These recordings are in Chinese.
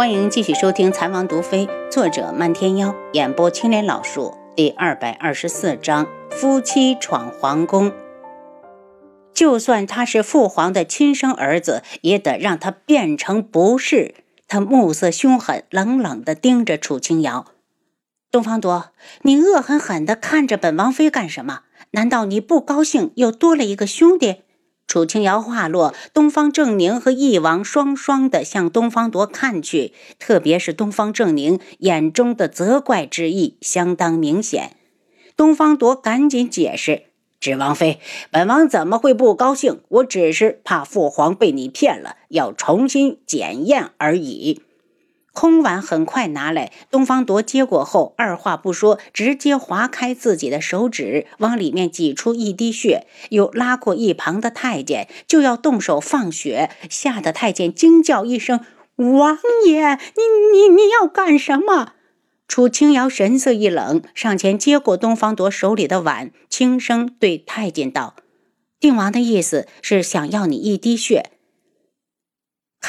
欢迎继续收听《残王毒妃》，作者漫天妖，演播青莲老树，第二百二十四章：夫妻闯皇宫。就算他是父皇的亲生儿子，也得让他变成不是。他目色凶狠，冷冷地盯着楚清瑶。东方多，你恶狠狠地看着本王妃干什么？难道你不高兴又多了一个兄弟？楚清瑶话落，东方正宁和翼王双双的向东方铎看去，特别是东方正宁眼中的责怪之意相当明显。东方铎赶紧解释：“芷王妃，本王怎么会不高兴？我只是怕父皇被你骗了，要重新检验而已。”空碗很快拿来，东方铎接过后，二话不说，直接划开自己的手指，往里面挤出一滴血，又拉过一旁的太监，就要动手放血，吓得太监惊叫一声：“王爷，你你你要干什么？”楚清瑶神色一冷，上前接过东方铎手里的碗，轻声对太监道：“定王的意思是想要你一滴血。”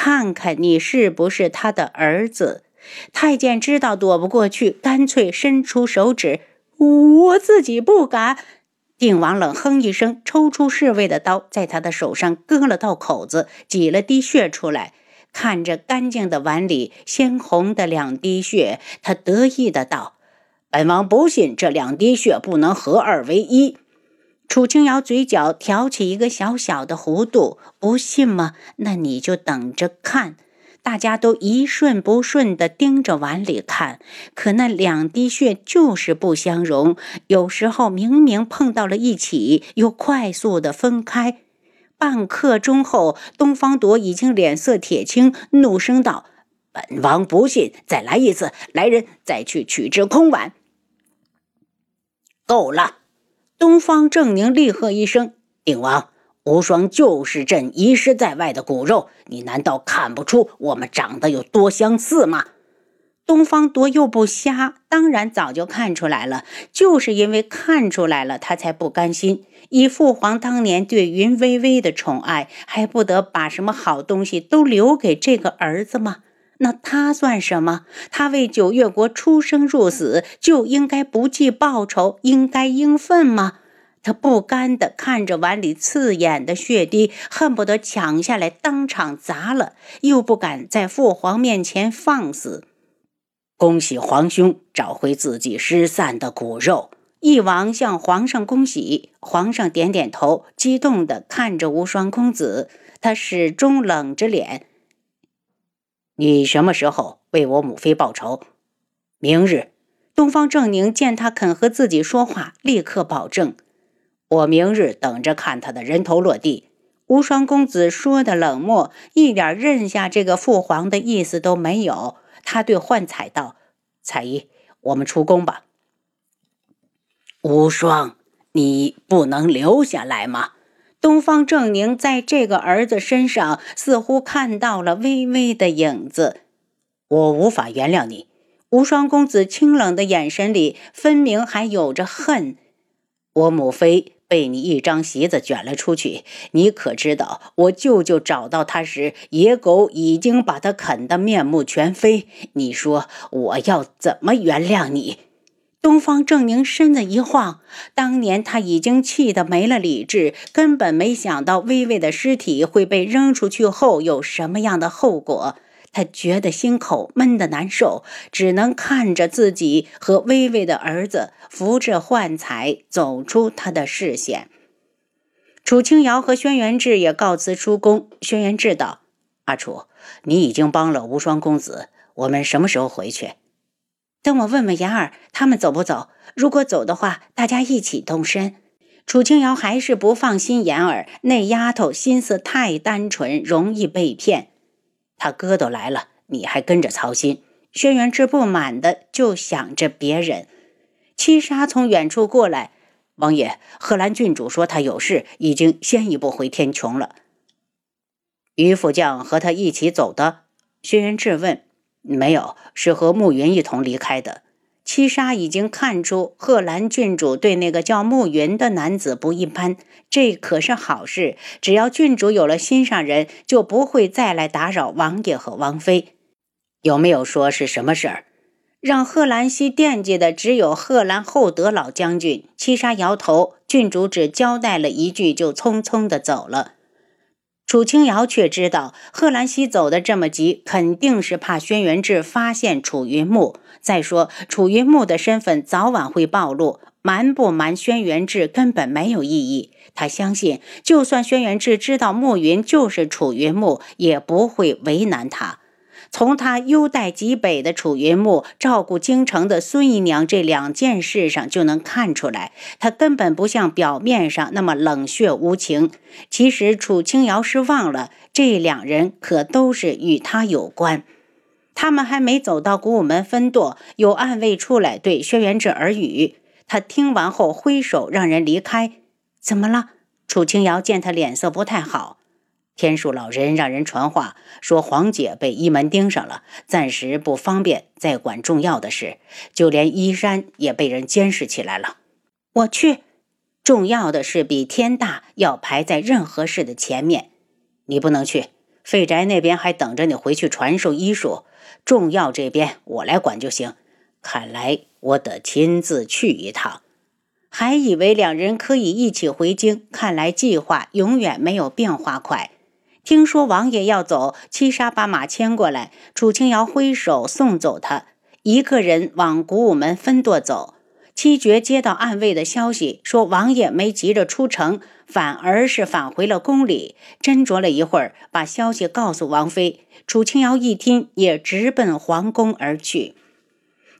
看看你是不是他的儿子？太监知道躲不过去，干脆伸出手指。我自己不敢。定王冷哼一声，抽出侍卫的刀，在他的手上割了道口子，挤了滴血出来。看着干净的碗里鲜红的两滴血，他得意的道：“本王不信这两滴血不能合二为一。”楚清瑶嘴角挑起一个小小的弧度，不信吗？那你就等着看。大家都一瞬不瞬地盯着碗里看，可那两滴血就是不相容，有时候明明碰到了一起，又快速地分开。半刻钟后，东方朵已经脸色铁青，怒声道：“本王不信，再来一次！来人，再去取只空碗。”够了。东方正宁厉喝一声：“定王，无双就是朕遗失在外的骨肉，你难道看不出我们长得有多相似吗？”东方多又不瞎，当然早就看出来了。就是因为看出来了，他才不甘心。以父皇当年对云微微的宠爱，还不得把什么好东西都留给这个儿子吗？那他算什么？他为九月国出生入死，就应该不计报酬，应该应分吗？他不甘地看着碗里刺眼的血滴，恨不得抢下来当场砸了，又不敢在父皇面前放肆。恭喜皇兄找回自己失散的骨肉！翼王向皇上恭喜，皇上点点头，激动地看着无双公子，他始终冷着脸。你什么时候为我母妃报仇？明日。东方正宁见他肯和自己说话，立刻保证：“我明日等着看他的人头落地。”无双公子说的冷漠，一点认下这个父皇的意思都没有。他对幻彩道：“彩衣，我们出宫吧。”无双，你不能留下来吗？东方正宁在这个儿子身上似乎看到了微微的影子，我无法原谅你。无双公子清冷的眼神里分明还有着恨。我母妃被你一张席子卷了出去，你可知道？我舅舅找到他时，野狗已经把他啃得面目全非。你说我要怎么原谅你？东方正宁身子一晃，当年他已经气得没了理智，根本没想到微微的尸体会被扔出去后有什么样的后果。他觉得心口闷得难受，只能看着自己和微微的儿子扶着幻彩走出他的视线。楚清瑶和轩辕志也告辞出宫。轩辕志道：“阿楚，你已经帮了无双公子，我们什么时候回去？”等我问问言儿，他们走不走？如果走的话，大家一起动身。楚清瑶还是不放心言儿，那丫头心思太单纯，容易被骗。他哥都来了，你还跟着操心？轩辕志不满的就想着别人。七杀从远处过来，王爷，贺兰郡主说他有事，已经先一步回天穹了。于副将和他一起走的？轩辕志问。没有，是和暮云一同离开的。七杀已经看出贺兰郡主对那个叫暮云的男子不一般，这可是好事。只要郡主有了心上人，就不会再来打扰王爷和王妃。有没有说是什么事儿？让贺兰溪惦记的只有贺兰厚德老将军。七杀摇头，郡主只交代了一句，就匆匆的走了。楚清瑶却知道，贺兰溪走得这么急，肯定是怕轩辕志发现楚云木。再说，楚云木的身份早晚会暴露，瞒不瞒轩辕志根本没有意义。他相信，就算轩辕志知道暮云就是楚云木，也不会为难他。从他优待极北的楚云木，照顾京城的孙姨娘这两件事上就能看出来，他根本不像表面上那么冷血无情。其实楚清瑶是忘了，这两人可都是与他有关。他们还没走到古武门分舵，有暗卫出来对轩辕志耳语。他听完后挥手让人离开。怎么了？楚清瑶见他脸色不太好。天树老人让人传话说，黄姐被一门盯上了，暂时不方便再管重要的事，就连依山也被人监视起来了。我去，重要的事比天大要排在任何事的前面。你不能去，废宅那边还等着你回去传授医术，重要这边我来管就行。看来我得亲自去一趟。还以为两人可以一起回京，看来计划永远没有变化快。听说王爷要走，七杀把马牵过来。楚清瑶挥手送走他，一个人往古武门分舵走。七绝接到暗卫的消息，说王爷没急着出城，反而是返回了宫里。斟酌了一会儿，把消息告诉王妃。楚清瑶一听，也直奔皇宫而去。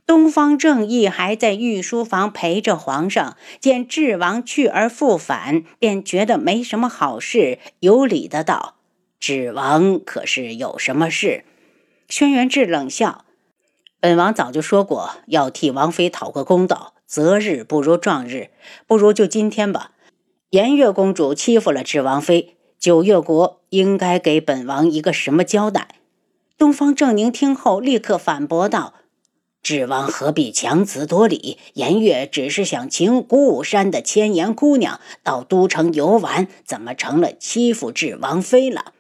东方正义还在御书房陪着皇上，见智王去而复返，便觉得没什么好事，有礼的道。指王可是有什么事？轩辕志冷笑：“本王早就说过，要替王妃讨个公道。择日不如撞日，不如就今天吧。颜月公主欺负了智王妃，九月国应该给本王一个什么交代？”东方正宁听后立刻反驳道：“智王何必强词夺理？颜月只是想请鼓舞山的千颜姑娘到都城游玩，怎么成了欺负智王妃了？”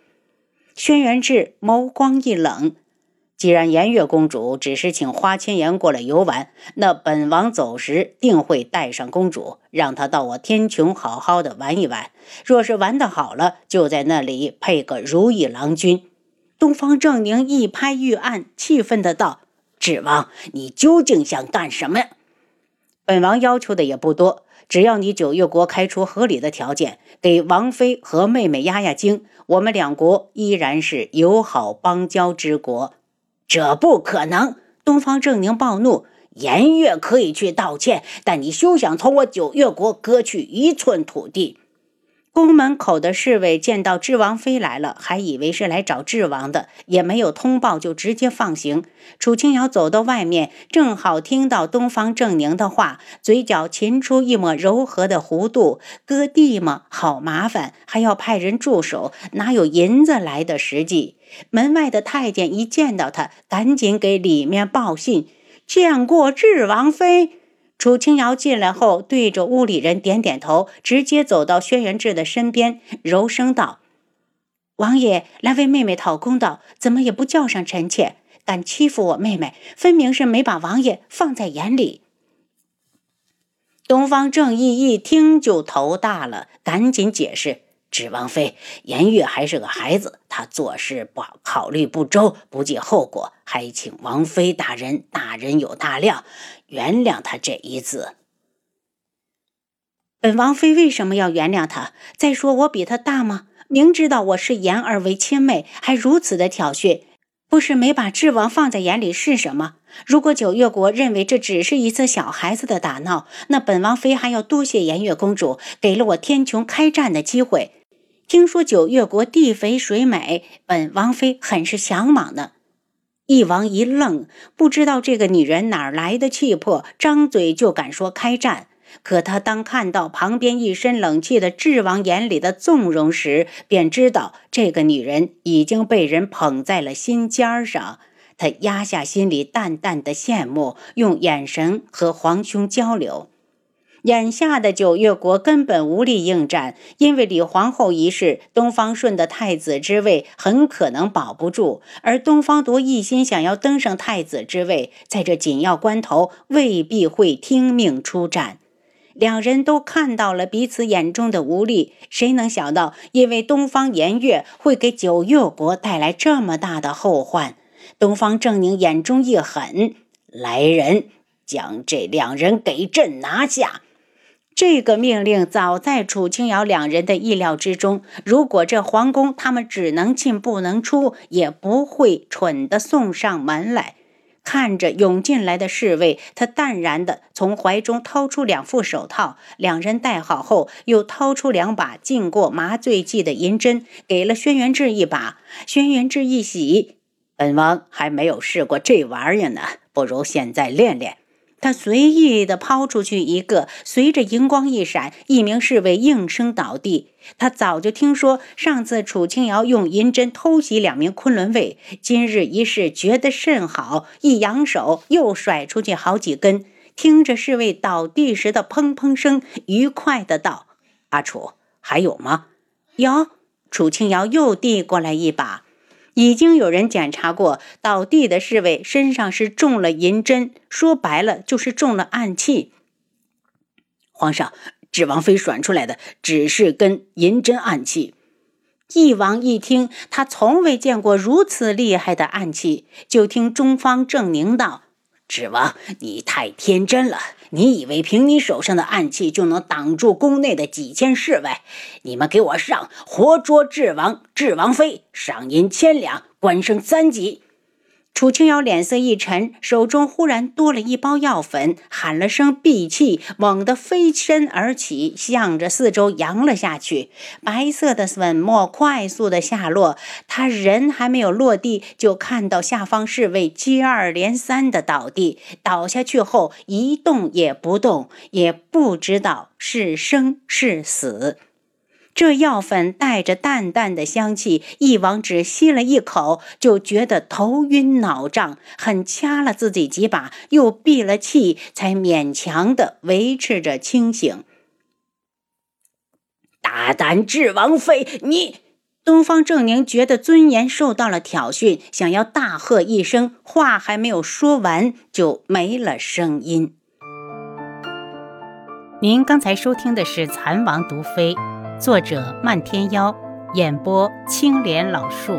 轩辕志眸光一冷，既然颜月公主只是请花千颜过来游玩，那本王走时定会带上公主，让她到我天穹好好的玩一玩。若是玩得好了，就在那里配个如意郎君。东方正宁一拍玉案，气愤的道：“指王，你究竟想干什么呀？本王要求的也不多。”只要你九月国开出合理的条件，给王妃和妹妹压压惊，我们两国依然是友好邦交之国。这不可能！东方正宁暴怒：“颜月可以去道歉，但你休想从我九月国割去一寸土地。”宫门口的侍卫见到智王妃来了，还以为是来找智王的，也没有通报，就直接放行。楚清瑶走到外面，正好听到东方正宁的话，嘴角噙出一抹柔和的弧度：“割地吗？好麻烦，还要派人驻守，哪有银子来的实际？”门外的太监一见到他，赶紧给里面报信：“见过智王妃。”楚清瑶进来后，对着屋里人点点头，直接走到轩辕志的身边，柔声道：“王爷来为妹妹讨公道，怎么也不叫上臣妾？敢欺负我妹妹，分明是没把王爷放在眼里。”东方正义一听就头大了，赶紧解释。指王妃，颜月还是个孩子，他做事不考虑不周，不计后果，还请王妃大人，大人有大量，原谅他这一次。本王妃为什么要原谅他？再说我比他大吗？明知道我是颜儿为亲妹，还如此的挑衅，不是没把智王放在眼里是什么？如果九月国认为这只是一次小孩子的打闹，那本王妃还要多谢颜月公主，给了我天穹开战的机会。听说九月国地肥水美，本王妃很是向往呢。翼王一愣，不知道这个女人哪来的气魄，张嘴就敢说开战。可他当看到旁边一身冷气的智王眼里的纵容时，便知道这个女人已经被人捧在了心尖上。他压下心里淡淡的羡慕，用眼神和皇兄交流。眼下的九月国根本无力应战，因为李皇后一事，东方顺的太子之位很可能保不住，而东方铎一心想要登上太子之位，在这紧要关头未必会听命出战。两人都看到了彼此眼中的无力，谁能想到，因为东方颜月会给九月国带来这么大的后患？东方正宁眼中一狠，来人，将这两人给朕拿下。这个命令早在楚清瑶两人的意料之中。如果这皇宫他们只能进不能出，也不会蠢的送上门来。看着涌进来的侍卫，他淡然地从怀中掏出两副手套，两人戴好后，又掏出两把浸过麻醉剂的银针，给了轩辕志一把。轩辕志一喜，本王还没有试过这玩意儿呢，不如现在练练。他随意地抛出去一个，随着荧光一闪，一名侍卫应声倒地。他早就听说上次楚清瑶用银针偷袭两名昆仑卫，今日一试觉得甚好，一扬手又甩出去好几根。听着侍卫倒地时的砰砰声，愉快的道：“阿楚，还有吗？”“有。”楚清瑶又递过来一把。已经有人检查过，倒地的侍卫身上是中了银针，说白了就是中了暗器。皇上，指王妃选出来的只是根银针暗器。翼王一听，他从未见过如此厉害的暗器，就听中方正宁道。指王，你太天真了！你以为凭你手上的暗器就能挡住宫内的几千侍卫？你们给我上，活捉智王、智王妃，赏银千两，官升三级。楚清瑶脸色一沉，手中忽然多了一包药粉，喊了声“闭气”，猛地飞身而起，向着四周扬了下去。白色的粉末快速的下落，他人还没有落地，就看到下方侍卫接二连三的倒地，倒下去后一动也不动，也不知道是生是死。这药粉带着淡淡的香气，翼王只吸了一口，就觉得头晕脑胀，狠掐了自己几把，又闭了气，才勉强的维持着清醒。大胆智王妃，你！东方正宁觉得尊严受到了挑衅，想要大喝一声，话还没有说完，就没了声音。您刚才收听的是《蚕王毒妃》。作者：漫天妖，演播：青莲老树。